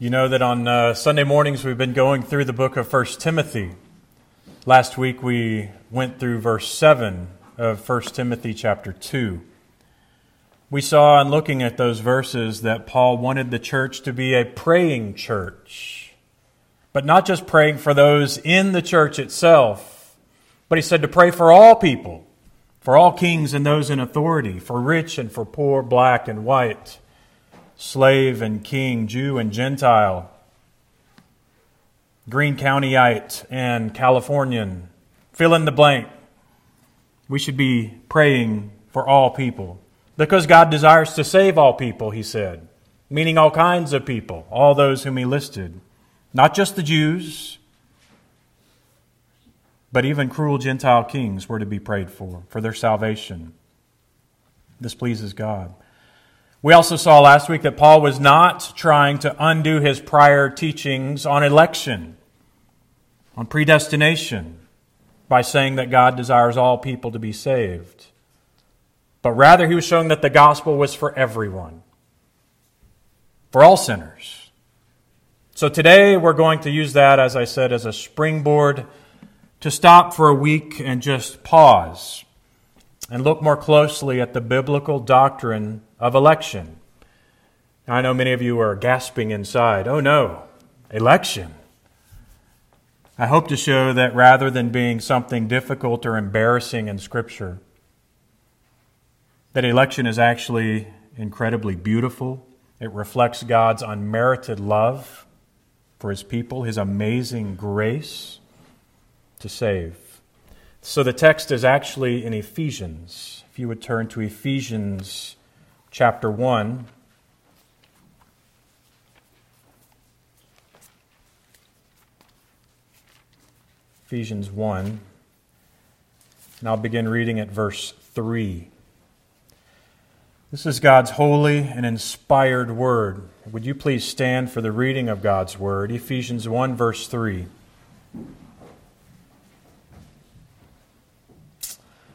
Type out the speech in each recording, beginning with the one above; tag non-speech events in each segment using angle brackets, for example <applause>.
You know that on uh, Sunday mornings we've been going through the book of 1 Timothy. Last week we went through verse 7 of 1 Timothy chapter 2. We saw in looking at those verses that Paul wanted the church to be a praying church, but not just praying for those in the church itself, but he said to pray for all people, for all kings and those in authority, for rich and for poor, black and white slave and king, Jew and Gentile, Green Countyite and Californian, fill in the blank. We should be praying for all people because God desires to save all people, he said, meaning all kinds of people, all those whom he listed, not just the Jews. But even cruel Gentile kings were to be prayed for, for their salvation. This pleases God. We also saw last week that Paul was not trying to undo his prior teachings on election, on predestination, by saying that God desires all people to be saved. But rather, he was showing that the gospel was for everyone, for all sinners. So today, we're going to use that, as I said, as a springboard to stop for a week and just pause and look more closely at the biblical doctrine of election. I know many of you are gasping inside. Oh no, election. I hope to show that rather than being something difficult or embarrassing in Scripture, that election is actually incredibly beautiful. It reflects God's unmerited love for His people, His amazing grace to save. So the text is actually in Ephesians. If you would turn to Ephesians chapter 1. Ephesians 1. And I'll begin reading at verse 3. This is God's holy and inspired word. Would you please stand for the reading of God's word? Ephesians 1, verse 3.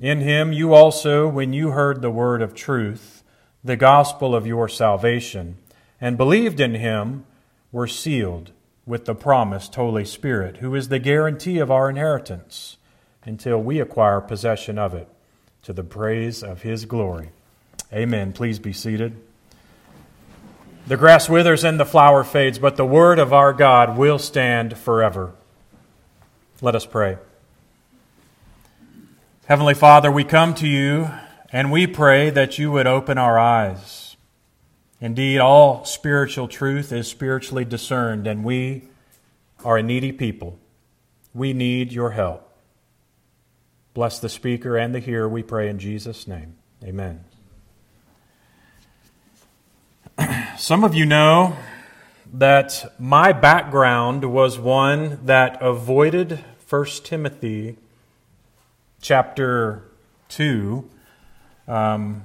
In him you also, when you heard the word of truth, the gospel of your salvation, and believed in him, were sealed with the promised Holy Spirit, who is the guarantee of our inheritance until we acquire possession of it, to the praise of his glory. Amen. Please be seated. The grass withers and the flower fades, but the word of our God will stand forever. Let us pray. Heavenly Father, we come to you and we pray that you would open our eyes. Indeed, all spiritual truth is spiritually discerned, and we are a needy people. We need your help. Bless the speaker and the hearer, we pray in Jesus' name. Amen. <clears throat> Some of you know that my background was one that avoided 1 Timothy chapter 2 um,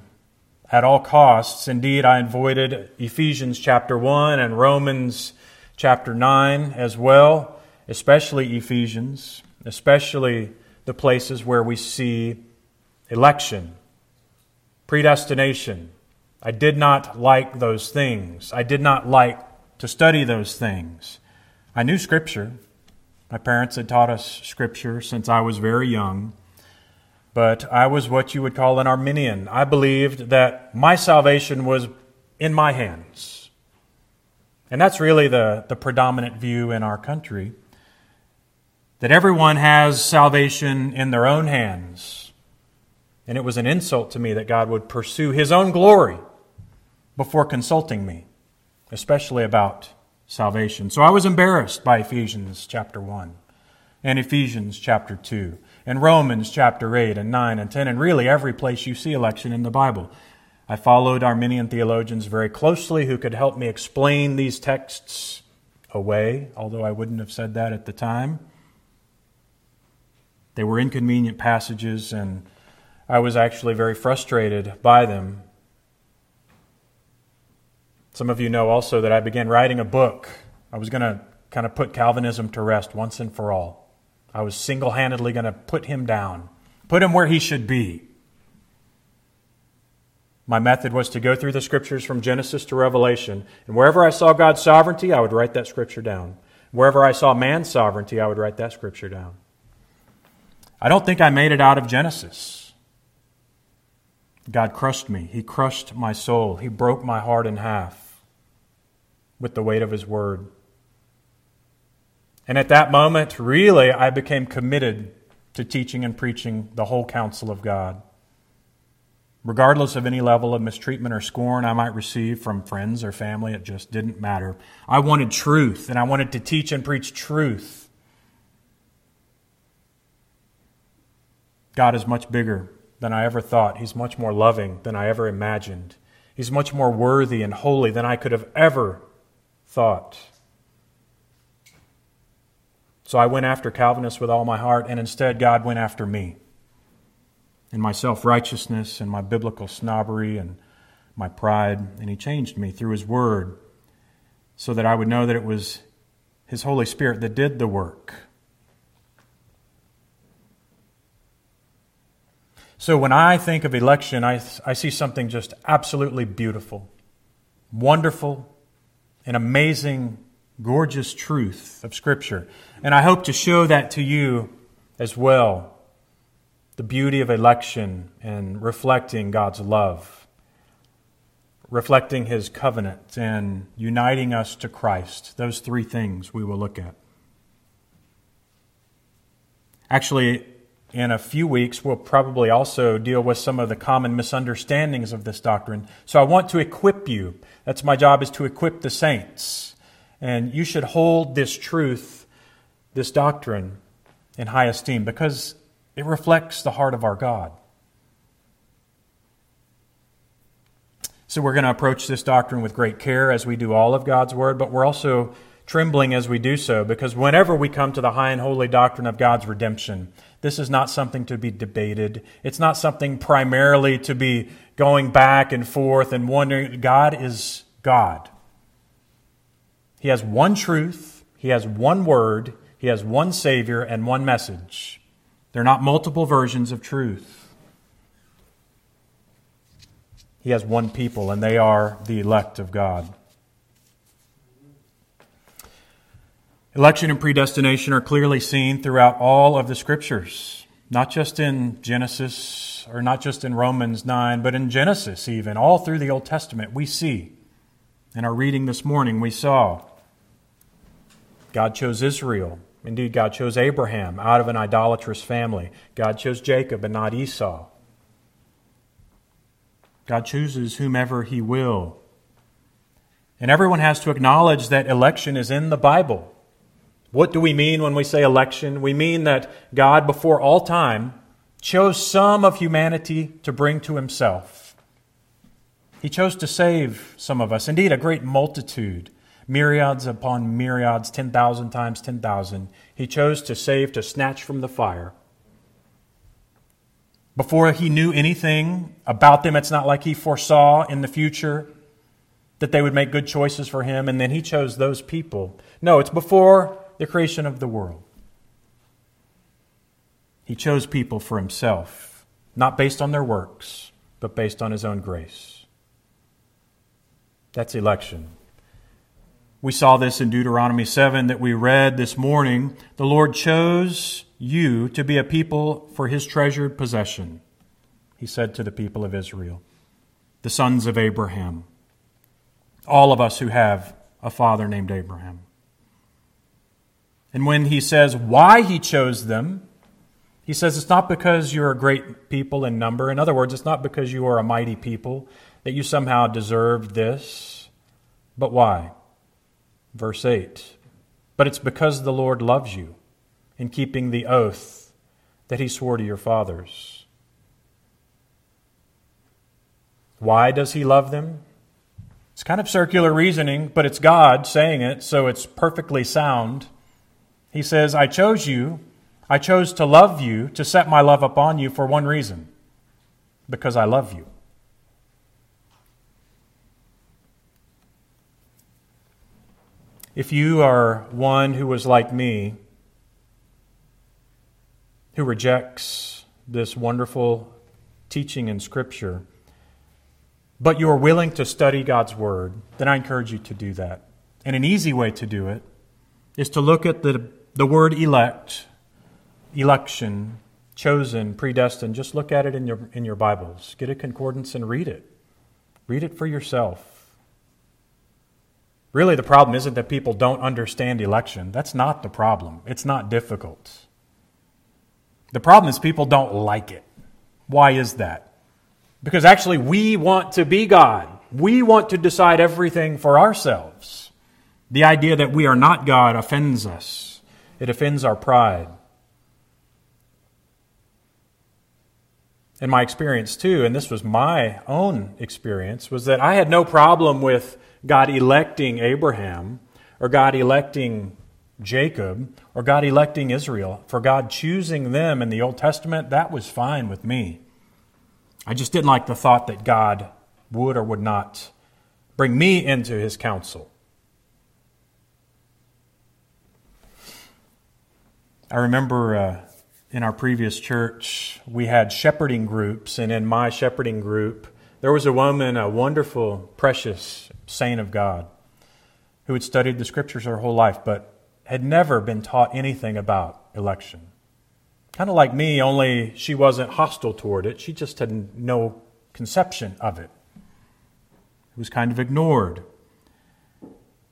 at all costs. Indeed, I avoided Ephesians chapter 1 and Romans chapter 9 as well. especially Ephesians, especially the places where we see election, predestination. I did not like those things. I did not like to study those things. I knew Scripture. My parents had taught us Scripture since I was very young. But I was what you would call an Arminian. I believed that my salvation was in my hands. And that's really the, the predominant view in our country that everyone has salvation in their own hands. And it was an insult to me that God would pursue his own glory before consulting me, especially about salvation. So I was embarrassed by Ephesians chapter 1 and Ephesians chapter 2 and Romans chapter 8 and 9 and 10 and really every place you see election in the Bible. I followed Arminian theologians very closely who could help me explain these texts away, although I wouldn't have said that at the time. They were inconvenient passages, and I was actually very frustrated by them. Some of you know also that I began writing a book. I was going to kind of put Calvinism to rest once and for all. I was single handedly going to put him down, put him where he should be. My method was to go through the scriptures from Genesis to Revelation, and wherever I saw God's sovereignty, I would write that scripture down. Wherever I saw man's sovereignty, I would write that scripture down. I don't think I made it out of Genesis. God crushed me. He crushed my soul. He broke my heart in half with the weight of His word. And at that moment, really, I became committed to teaching and preaching the whole counsel of God. Regardless of any level of mistreatment or scorn I might receive from friends or family, it just didn't matter. I wanted truth, and I wanted to teach and preach truth. God is much bigger than I ever thought. He's much more loving than I ever imagined. He's much more worthy and holy than I could have ever thought. So I went after Calvinists with all my heart, and instead God went after me. And my self righteousness and my biblical snobbery and my pride, and He changed me through His Word so that I would know that it was His Holy Spirit that did the work. So when I think of election, I, I see something just absolutely beautiful, wonderful, and amazing gorgeous truth of Scripture. And I hope to show that to you as well the beauty of election and reflecting God's love, reflecting His covenant, and uniting us to Christ. Those three things we will look at. Actually, in a few weeks, we'll probably also deal with some of the common misunderstandings of this doctrine. So I want to equip you. That's my job, is to equip the saints and you should hold this truth, this doctrine, in high esteem because it reflects the heart of our God. So we're going to approach this doctrine with great care as we do all of God's Word, but we're also trembling as we do so because whenever we come to the high and holy doctrine of God's redemption, this is not something to be debated. It's not something primarily to be going back and forth and wondering. God is God. He has one truth, He has one word, He has one Savior, and one message. They're not multiple versions of truth. He has one people, and they are the elect of God. Election and predestination are clearly seen throughout all of the scriptures, not just in Genesis or not just in Romans 9, but in Genesis, even. All through the Old Testament, we see. In our reading this morning, we saw God chose Israel. Indeed, God chose Abraham out of an idolatrous family. God chose Jacob and not Esau. God chooses whomever he will. And everyone has to acknowledge that election is in the Bible. What do we mean when we say election? We mean that God, before all time, chose some of humanity to bring to himself. He chose to save some of us, indeed, a great multitude myriads upon myriads, 10,000 times 10,000. He chose to save, to snatch from the fire. Before he knew anything about them, it's not like he foresaw in the future that they would make good choices for him and then he chose those people. No, it's before the creation of the world. He chose people for himself, not based on their works, but based on his own grace. That's election. We saw this in Deuteronomy 7 that we read this morning. The Lord chose you to be a people for his treasured possession, he said to the people of Israel, the sons of Abraham, all of us who have a father named Abraham. And when he says why he chose them, he says it's not because you're a great people in number. In other words, it's not because you are a mighty people that you somehow deserved this. But why? Verse 8. But it's because the Lord loves you in keeping the oath that he swore to your fathers. Why does he love them? It's kind of circular reasoning, but it's God saying it, so it's perfectly sound. He says, I chose you I chose to love you, to set my love upon you for one reason because I love you. If you are one who was like me, who rejects this wonderful teaching in Scripture, but you are willing to study God's Word, then I encourage you to do that. And an easy way to do it is to look at the, the word elect election, chosen, predestined, just look at it in your, in your Bibles. Get a concordance and read it. Read it for yourself. Really, the problem isn't that people don't understand election. That's not the problem. It's not difficult. The problem is people don't like it. Why is that? Because actually, we want to be God. We want to decide everything for ourselves. The idea that we are not God offends us, it offends our pride. in my experience too, and this was my own experience, was that I had no problem with God electing Abraham or God electing Jacob or God electing Israel. For God choosing them in the Old Testament, that was fine with me. I just didn't like the thought that God would or would not bring me into his counsel. I remember uh, in our previous church, we had shepherding groups, and in my shepherding group, there was a woman, a wonderful, precious saint of God, who had studied the scriptures her whole life, but had never been taught anything about election. Kind of like me, only she wasn't hostile toward it. She just had no conception of it. It was kind of ignored.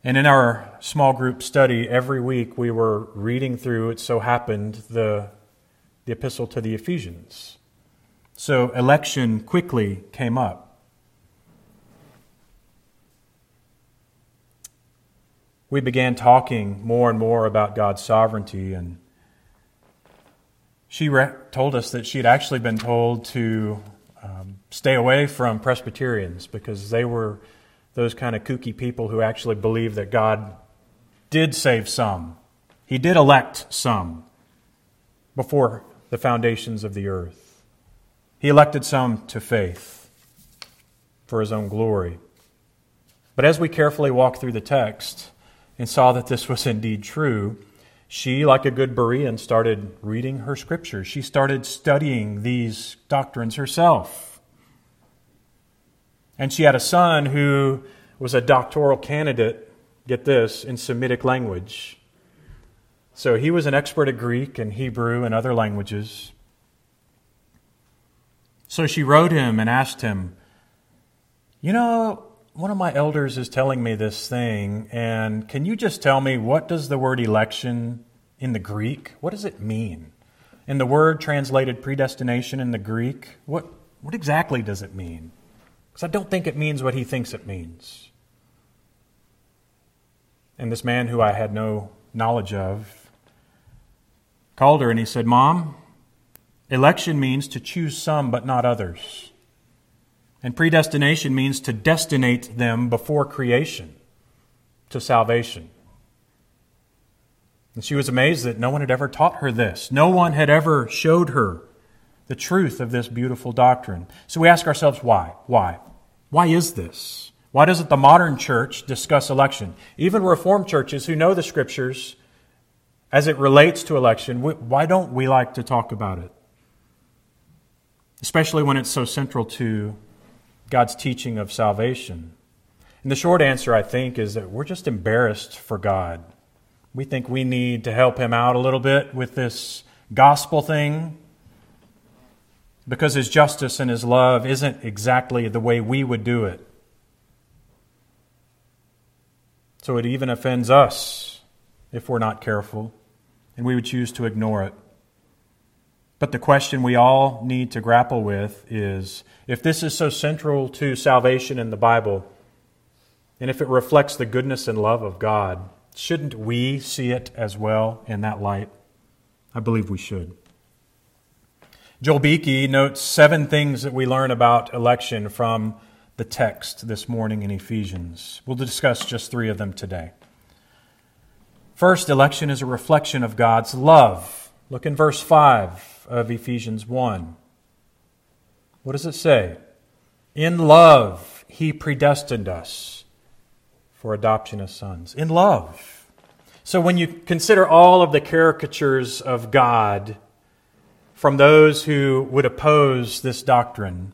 And in our small group study, every week we were reading through, it so happened, the the epistle to the Ephesians. So election quickly came up. We began talking more and more about God's sovereignty, and she re- told us that she had actually been told to um, stay away from Presbyterians because they were those kind of kooky people who actually believed that God did save some. He did elect some before the foundations of the earth. He elected some to faith for his own glory. But as we carefully walk through the text and saw that this was indeed true, she, like a good Berean, started reading her scriptures. She started studying these doctrines herself. And she had a son who was a doctoral candidate, get this, in Semitic language. So he was an expert at Greek and Hebrew and other languages. So she wrote him and asked him, You know, one of my elders is telling me this thing, and can you just tell me what does the word election in the Greek, what does it mean? In the word translated predestination in the Greek, what, what exactly does it mean? Because I don't think it means what he thinks it means. And this man, who I had no knowledge of, called her and he said, Mom, election means to choose some but not others. And predestination means to destinate them before creation to salvation. And she was amazed that no one had ever taught her this. No one had ever showed her the truth of this beautiful doctrine. So we ask ourselves, why? Why? Why is this? Why doesn't the modern church discuss election? Even Reformed churches who know the scriptures as it relates to election, why don't we like to talk about it? Especially when it's so central to God's teaching of salvation. And the short answer, I think, is that we're just embarrassed for God. We think we need to help Him out a little bit with this gospel thing because His justice and His love isn't exactly the way we would do it. So it even offends us if we're not careful, and we would choose to ignore it. But the question we all need to grapple with is if this is so central to salvation in the Bible, and if it reflects the goodness and love of God, shouldn't we see it as well in that light? I believe we should. Joel Beeke notes seven things that we learn about election from the text this morning in Ephesians. We'll discuss just three of them today. First, election is a reflection of God's love. Look in verse 5 of Ephesians 1. What does it say? In love, he predestined us for adoption as sons. In love. So when you consider all of the caricatures of God from those who would oppose this doctrine,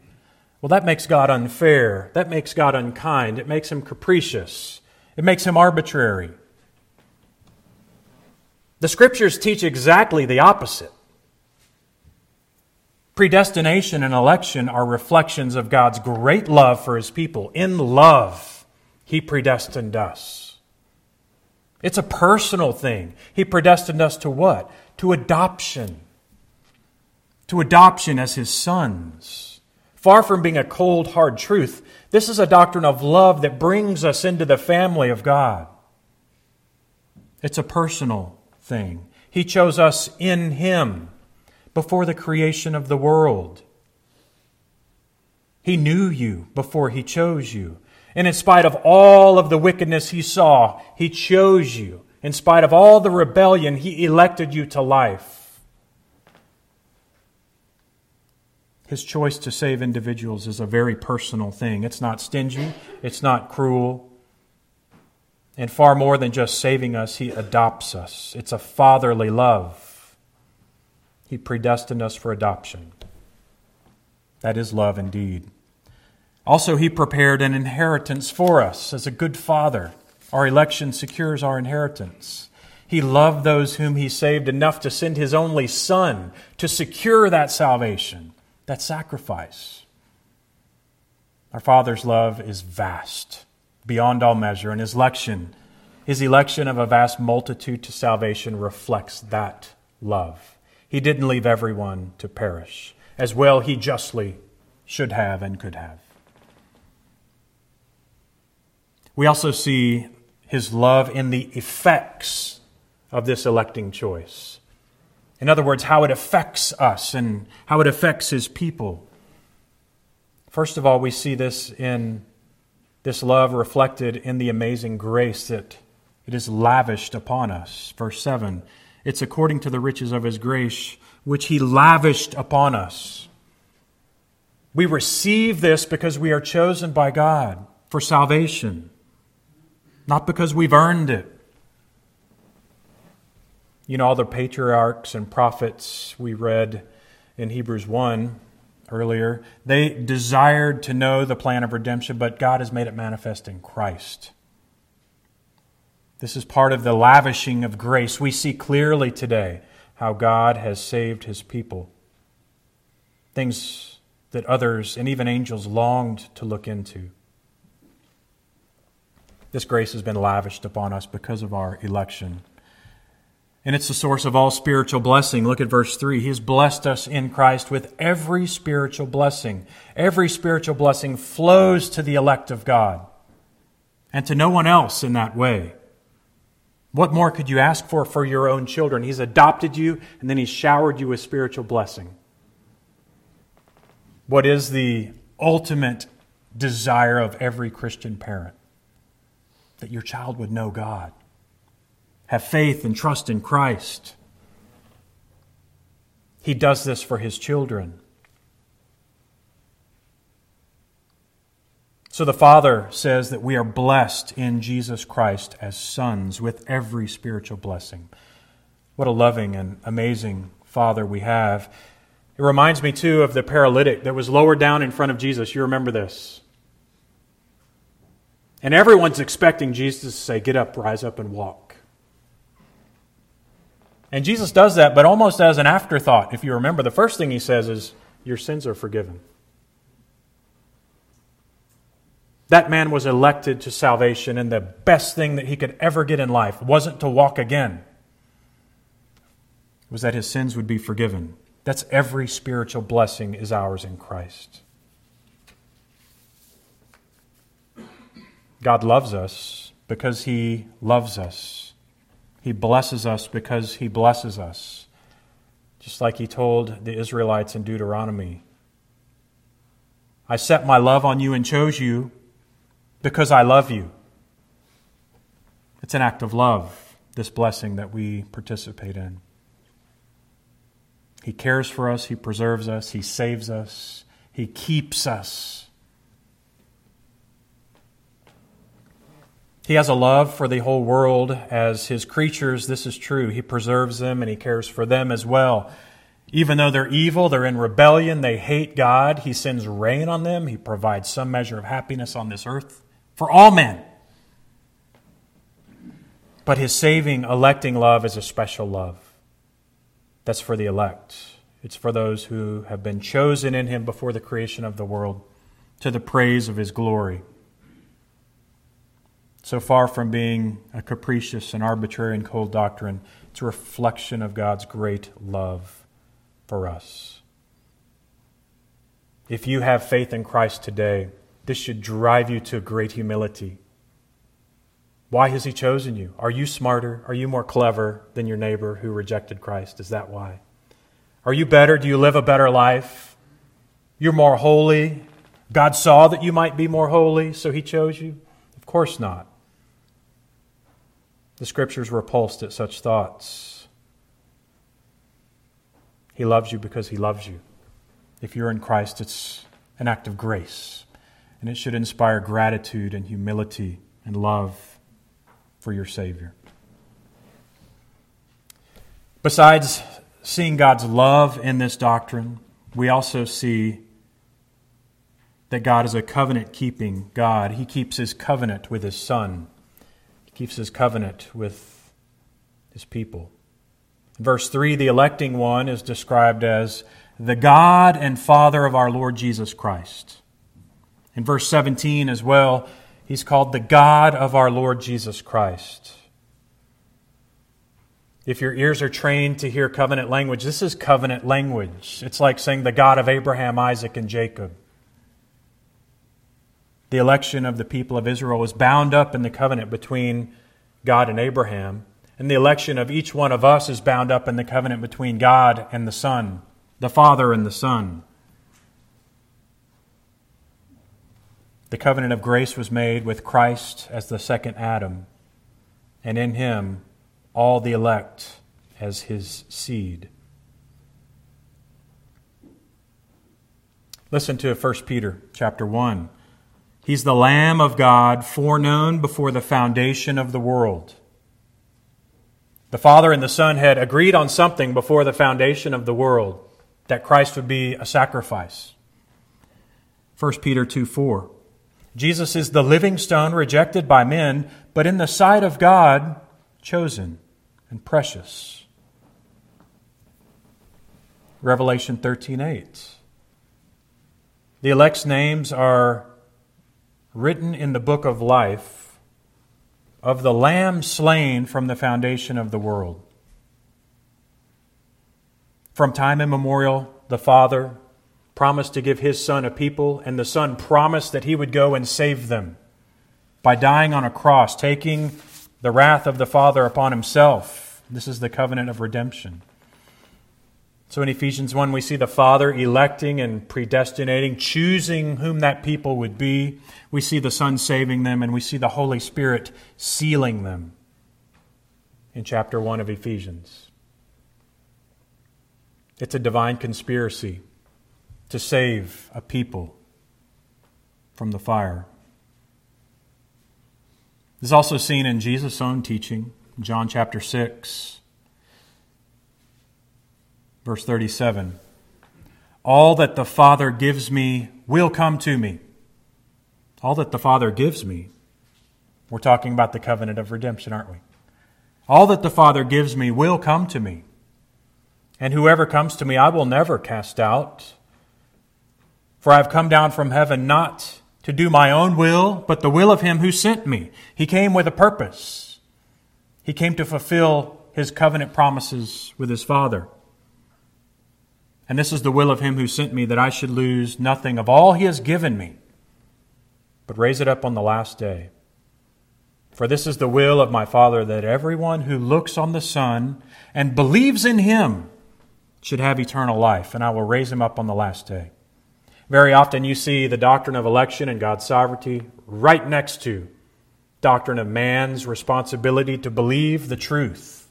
well, that makes God unfair. That makes God unkind. It makes him capricious. It makes him arbitrary. The scriptures teach exactly the opposite. Predestination and election are reflections of God's great love for his people. In love, he predestined us. It's a personal thing. He predestined us to what? To adoption. To adoption as his sons. Far from being a cold, hard truth, this is a doctrine of love that brings us into the family of God. It's a personal thing. He chose us in Him before the creation of the world. He knew you before He chose you. And in spite of all of the wickedness He saw, He chose you. In spite of all the rebellion, He elected you to life. His choice to save individuals is a very personal thing. It's not stingy, it's not cruel. And far more than just saving us, He adopts us. It's a fatherly love. He predestined us for adoption. That is love indeed. Also, He prepared an inheritance for us as a good father. Our election secures our inheritance. He loved those whom He saved enough to send His only Son to secure that salvation that sacrifice. Our Father's love is vast, beyond all measure, and his election, his election of a vast multitude to salvation reflects that love. He didn't leave everyone to perish, as well he justly should have and could have. We also see his love in the effects of this electing choice. In other words, how it affects us and how it affects his people. First of all, we see this in this love reflected in the amazing grace that it is lavished upon us. Verse 7 It's according to the riches of his grace, which he lavished upon us. We receive this because we are chosen by God for salvation, not because we've earned it you know, all the patriarchs and prophets we read in Hebrews 1 earlier, they desired to know the plan of redemption, but God has made it manifest in Christ. This is part of the lavishing of grace. We see clearly today how God has saved his people. Things that others and even angels longed to look into. This grace has been lavished upon us because of our election and it's the source of all spiritual blessing. Look at verse 3. He has blessed us in Christ with every spiritual blessing. Every spiritual blessing flows to the elect of God and to no one else in that way. What more could you ask for for your own children? He's adopted you and then He's showered you with spiritual blessing. What is the ultimate desire of every Christian parent? That your child would know God have faith and trust in Christ. He does this for his children. So the Father says that we are blessed in Jesus Christ as sons with every spiritual blessing. What a loving and amazing Father we have. It reminds me, too, of the paralytic that was lowered down in front of Jesus. You remember this. And everyone's expecting Jesus to say, Get up, rise up, and walk. And Jesus does that, but almost as an afterthought. If you remember, the first thing he says is, Your sins are forgiven. That man was elected to salvation, and the best thing that he could ever get in life wasn't to walk again, it was that his sins would be forgiven. That's every spiritual blessing is ours in Christ. God loves us because he loves us. He blesses us because he blesses us. Just like he told the Israelites in Deuteronomy I set my love on you and chose you because I love you. It's an act of love, this blessing that we participate in. He cares for us, He preserves us, He saves us, He keeps us. He has a love for the whole world as his creatures. This is true. He preserves them and he cares for them as well. Even though they're evil, they're in rebellion, they hate God, he sends rain on them. He provides some measure of happiness on this earth for all men. But his saving, electing love is a special love. That's for the elect. It's for those who have been chosen in him before the creation of the world to the praise of his glory so far from being a capricious and arbitrary and cold doctrine, it's a reflection of God's great love for us. If you have faith in Christ today, this should drive you to great humility. Why has He chosen you? Are you smarter? Are you more clever than your neighbor who rejected Christ? Is that why? Are you better? Do you live a better life? You're more holy. God saw that you might be more holy, so He chose you? Of course not. The scriptures repulsed at such thoughts. He loves you because he loves you. If you're in Christ, it's an act of grace, and it should inspire gratitude and humility and love for your Savior. Besides seeing God's love in this doctrine, we also see that God is a covenant keeping God. He keeps his covenant with his Son he keeps his covenant with his people. Verse 3, the electing one is described as the God and Father of our Lord Jesus Christ. In verse 17 as well, he's called the God of our Lord Jesus Christ. If your ears are trained to hear covenant language, this is covenant language. It's like saying the God of Abraham, Isaac, and Jacob. The election of the people of Israel was bound up in the covenant between God and Abraham, and the election of each one of us is bound up in the covenant between God and the Son, the Father and the Son. The covenant of grace was made with Christ as the second Adam, and in him all the elect as his seed. Listen to 1 Peter chapter 1. He's the Lamb of God, foreknown before the foundation of the world. The Father and the Son had agreed on something before the foundation of the world that Christ would be a sacrifice. 1 Peter 2 4. Jesus is the living stone rejected by men, but in the sight of God, chosen and precious. Revelation 13 8. The elect's names are written in the book of life of the Lamb slain from the foundation of the world. From time immemorial, the Father promised to give his Son a people, and the Son promised that he would go and save them by dying on a cross, taking the wrath of the Father upon himself. This is the covenant of redemption. So in Ephesians 1, we see the Father electing and predestinating, choosing whom that people would be. We see the Son saving them, and we see the Holy Spirit sealing them in chapter 1 of Ephesians. It's a divine conspiracy to save a people from the fire. This is also seen in Jesus' own teaching, John chapter 6. Verse 37 All that the Father gives me will come to me. All that the Father gives me. We're talking about the covenant of redemption, aren't we? All that the Father gives me will come to me. And whoever comes to me, I will never cast out. For I have come down from heaven not to do my own will, but the will of him who sent me. He came with a purpose. He came to fulfill his covenant promises with his Father. And this is the will of him who sent me, that I should lose nothing of all he has given me, but raise it up on the last day. For this is the will of my Father, that everyone who looks on the Son and believes in him should have eternal life, and I will raise him up on the last day. Very often you see the doctrine of election and God's sovereignty right next to doctrine of man's responsibility to believe the truth,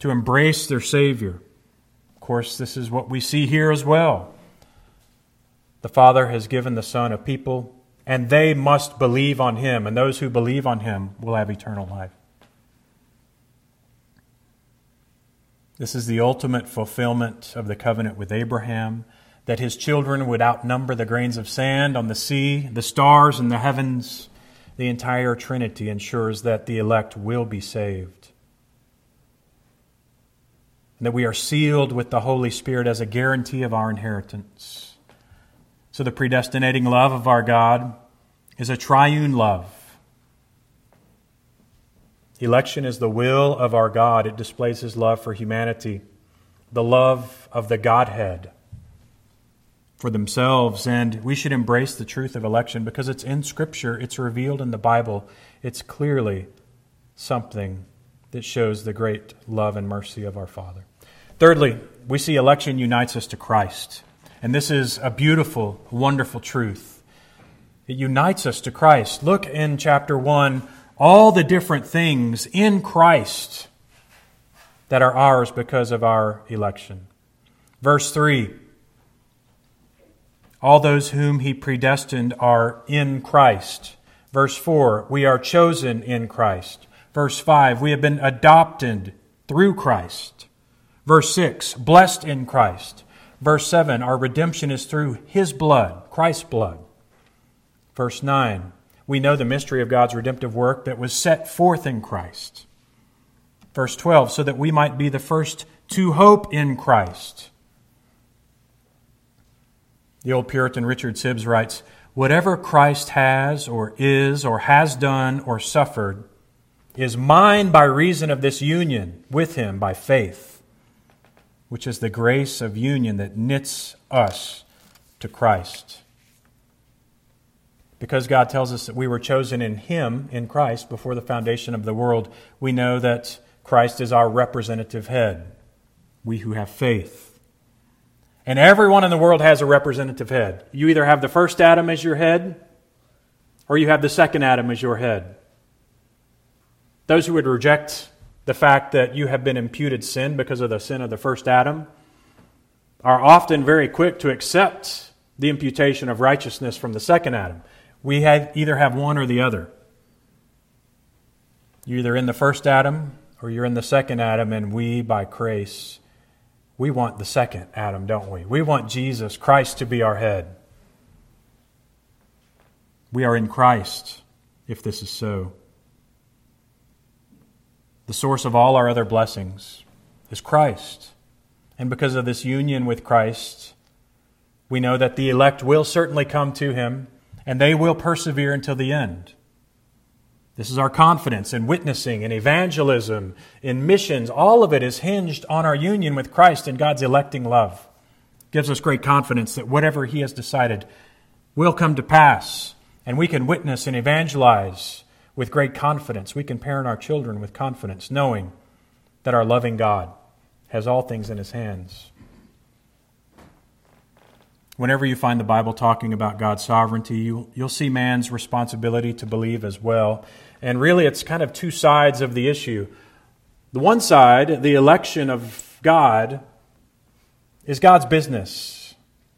to embrace their Savior Of course, this is what we see here as well. The Father has given the Son a people, and they must believe on him, and those who believe on him will have eternal life. This is the ultimate fulfillment of the covenant with Abraham, that his children would outnumber the grains of sand on the sea, the stars in the heavens. The entire Trinity ensures that the elect will be saved and that we are sealed with the Holy Spirit as a guarantee of our inheritance. So, the predestinating love of our God is a triune love. Election is the will of our God, it displays His love for humanity, the love of the Godhead for themselves. And we should embrace the truth of election because it's in Scripture, it's revealed in the Bible, it's clearly something that shows the great love and mercy of our Father. Thirdly, we see election unites us to Christ. And this is a beautiful, wonderful truth. It unites us to Christ. Look in chapter 1, all the different things in Christ that are ours because of our election. Verse 3 All those whom he predestined are in Christ. Verse 4 We are chosen in Christ. Verse 5 We have been adopted through Christ. Verse 6, blessed in Christ. Verse 7, our redemption is through his blood, Christ's blood. Verse 9, we know the mystery of God's redemptive work that was set forth in Christ. Verse 12, so that we might be the first to hope in Christ. The old Puritan Richard Sibbes writes, Whatever Christ has, or is, or has done, or suffered, is mine by reason of this union with him by faith which is the grace of union that knits us to Christ. Because God tells us that we were chosen in Him, in Christ, before the foundation of the world, we know that Christ is our representative head, we who have faith. And everyone in the world has a representative head. You either have the first Adam as your head, or you have the second Adam as your head. Those who would reject the fact that you have been imputed sin because of the sin of the first Adam, are often very quick to accept the imputation of righteousness from the second Adam. We have, either have one or the other. You're either in the first Adam or you're in the second Adam, and we, by grace, we want the second Adam, don't we? We want Jesus, Christ, to be our head. We are in Christ if this is so. The source of all our other blessings is Christ. And because of this union with Christ, we know that the elect will certainly come to him and they will persevere until the end. This is our confidence in witnessing, in evangelism, in missions. All of it is hinged on our union with Christ and God's electing love. It gives us great confidence that whatever He has decided will come to pass, and we can witness and evangelize with great confidence. We can parent our children with confidence, knowing that our loving God has all things in his hands. Whenever you find the Bible talking about God's sovereignty, you, you'll see man's responsibility to believe as well. And really, it's kind of two sides of the issue. The one side, the election of God, is God's business.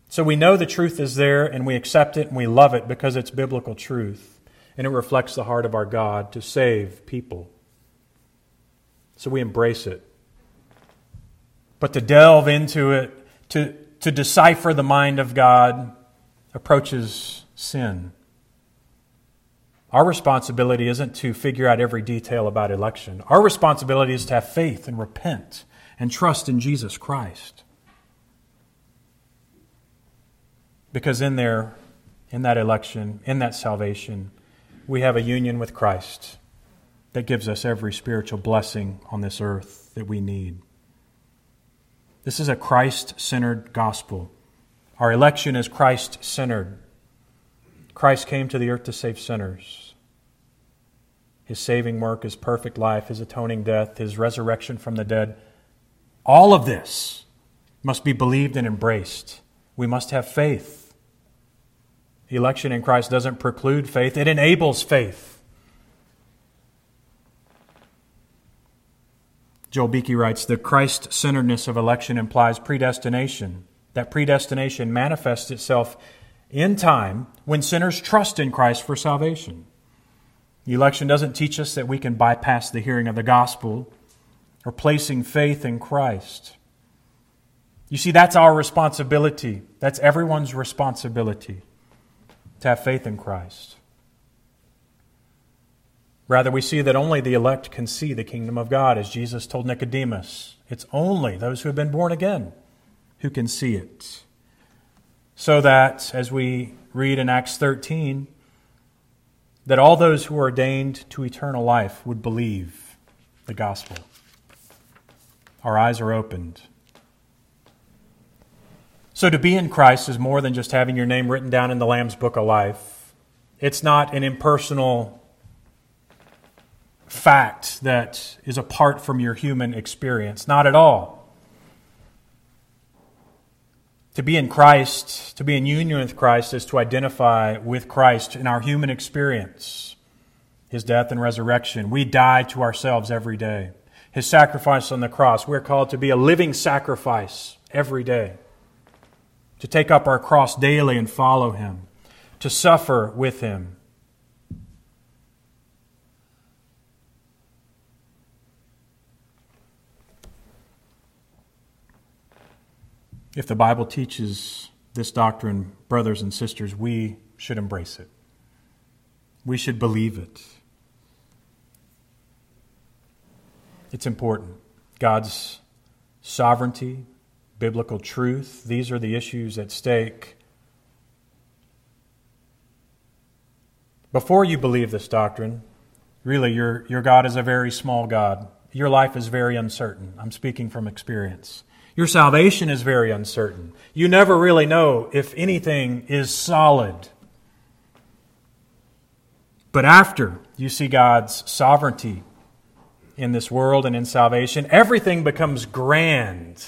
So we know the truth is there and we accept it and we love it because it's biblical truth and it reflects the heart of our God to save people. So we embrace it. But to delve into it, to, to decipher the mind of God, approaches sin. Our responsibility isn't to figure out every detail about election. Our responsibility is to have faith and repent and trust in Jesus Christ. Because in there, in that election, in that salvation, we have a union with Christ that gives us every spiritual blessing on this earth that we need. This is a Christ centered gospel. Our election is Christ centered. Christ came to the earth to save sinners. His saving work, His perfect life, His atoning death, His resurrection from the dead, all of this must be believed and embraced. We must have faith. The election in Christ doesn't preclude faith, it enables faith. Joel Beeke writes The Christ centeredness of election implies predestination. That predestination manifests itself in time when sinners trust in Christ for salvation. The Election doesn't teach us that we can bypass the hearing of the gospel or placing faith in Christ. You see, that's our responsibility. That's everyone's responsibility to have faith in Christ. Rather, we see that only the elect can see the kingdom of God, as Jesus told Nicodemus. It's only those who have been born again who can see it. So that, as we read in Acts 13, that all those who are ordained to eternal life would believe the gospel. Our eyes are opened. So to be in Christ is more than just having your name written down in the Lamb's Book of Life. It's not an impersonal fact that is apart from your human experience. Not at all. To be in Christ, to be in union with Christ, is to identify with Christ in our human experience, his death and resurrection. We die to ourselves every day. His sacrifice on the cross, we're called to be a living sacrifice every day to take up our cross daily and follow Him, to suffer with Him. If the Bible teaches this doctrine, brothers and sisters, we should embrace it. We should believe it. It's important. God's sovereignty, biblical truth. These are the issues at stake. Before you believe this doctrine, really, your, your God is a very small God. Your life is very uncertain. I'm speaking from experience. Your salvation is very uncertain. You never really know if anything is solid. But after you see God's sovereignty in this world and in salvation, everything becomes grand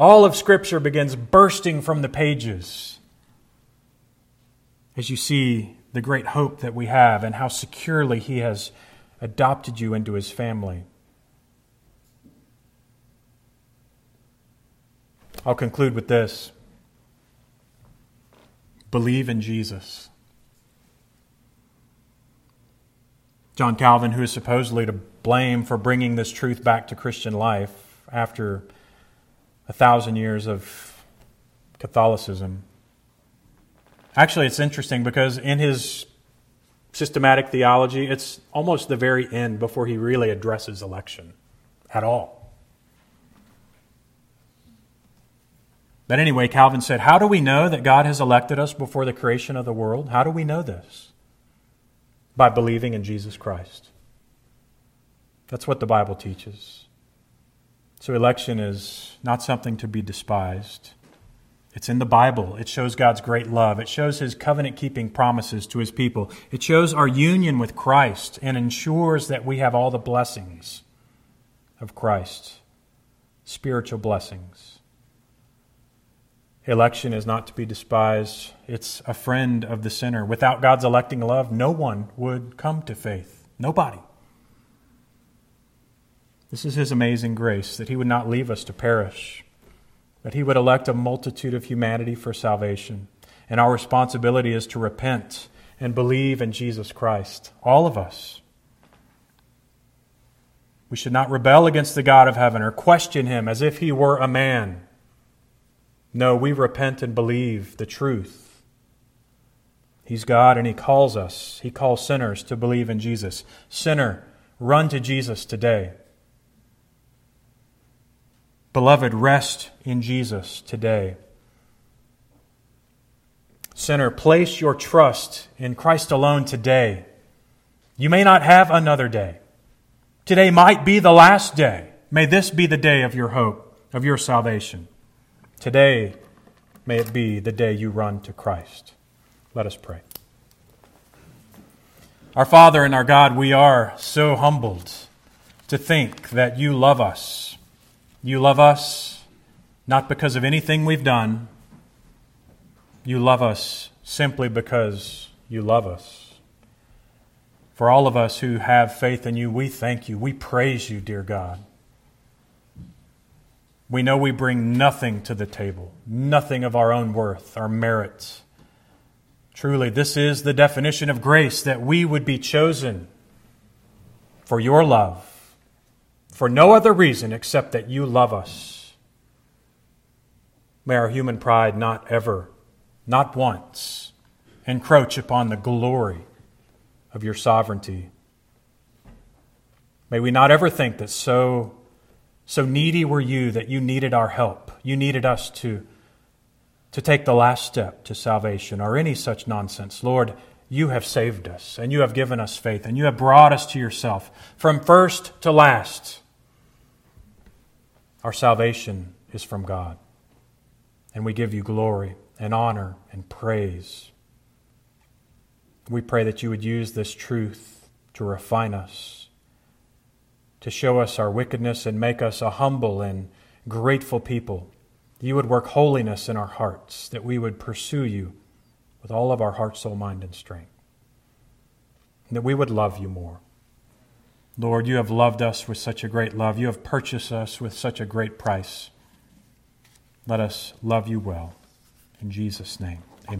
all of Scripture begins bursting from the pages as you see the great hope that we have and how securely He has adopted you into His family. I'll conclude with this believe in Jesus. John Calvin, who is supposedly to blame for bringing this truth back to Christian life after a thousand years of Catholicism. Actually, it's interesting because in his systematic theology, it's almost the very end before he really addresses election at all. But anyway, Calvin said, How do we know that God has elected us before the creation of the world? How do we know this? By believing in Jesus Christ. That's what the Bible teaches. So, election is not something to be despised. It's in the Bible. It shows God's great love. It shows his covenant keeping promises to his people. It shows our union with Christ and ensures that we have all the blessings of Christ spiritual blessings. Election is not to be despised, it's a friend of the sinner. Without God's electing love, no one would come to faith. Nobody. This is His amazing grace that He would not leave us to perish, that He would elect a multitude of humanity for salvation. And our responsibility is to repent and believe in Jesus Christ. All of us. We should not rebel against the God of heaven or question him as if he were a man. No, we repent and believe the truth. He's God and he calls us, he calls sinners to believe in Jesus. Sinner, run to Jesus today. Beloved, rest in Jesus today. Sinner, place your trust in Christ alone today. You may not have another day. Today might be the last day. May this be the day of your hope, of your salvation. Today, may it be the day you run to Christ. Let us pray. Our Father and our God, we are so humbled to think that you love us. You love us not because of anything we've done, you love us simply because you love us. For all of us who have faith in you, we thank you. We praise you, dear God. We know we bring nothing to the table, nothing of our own worth, our merits. Truly, this is the definition of grace that we would be chosen for your love, for no other reason except that you love us. May our human pride not ever, not once, encroach upon the glory of your sovereignty. May we not ever think that so, so needy were you that you needed our help. You needed us to, to take the last step to salvation or any such nonsense. Lord, you have saved us and you have given us faith and you have brought us to yourself from first to last. Our salvation is from God. And we give you glory and honor and praise. We pray that you would use this truth to refine us, to show us our wickedness and make us a humble and grateful people. You would work holiness in our hearts, that we would pursue you with all of our heart, soul, mind, and strength, and that we would love you more. Lord, you have loved us with such a great love. You have purchased us with such a great price. Let us love you well. In Jesus' name.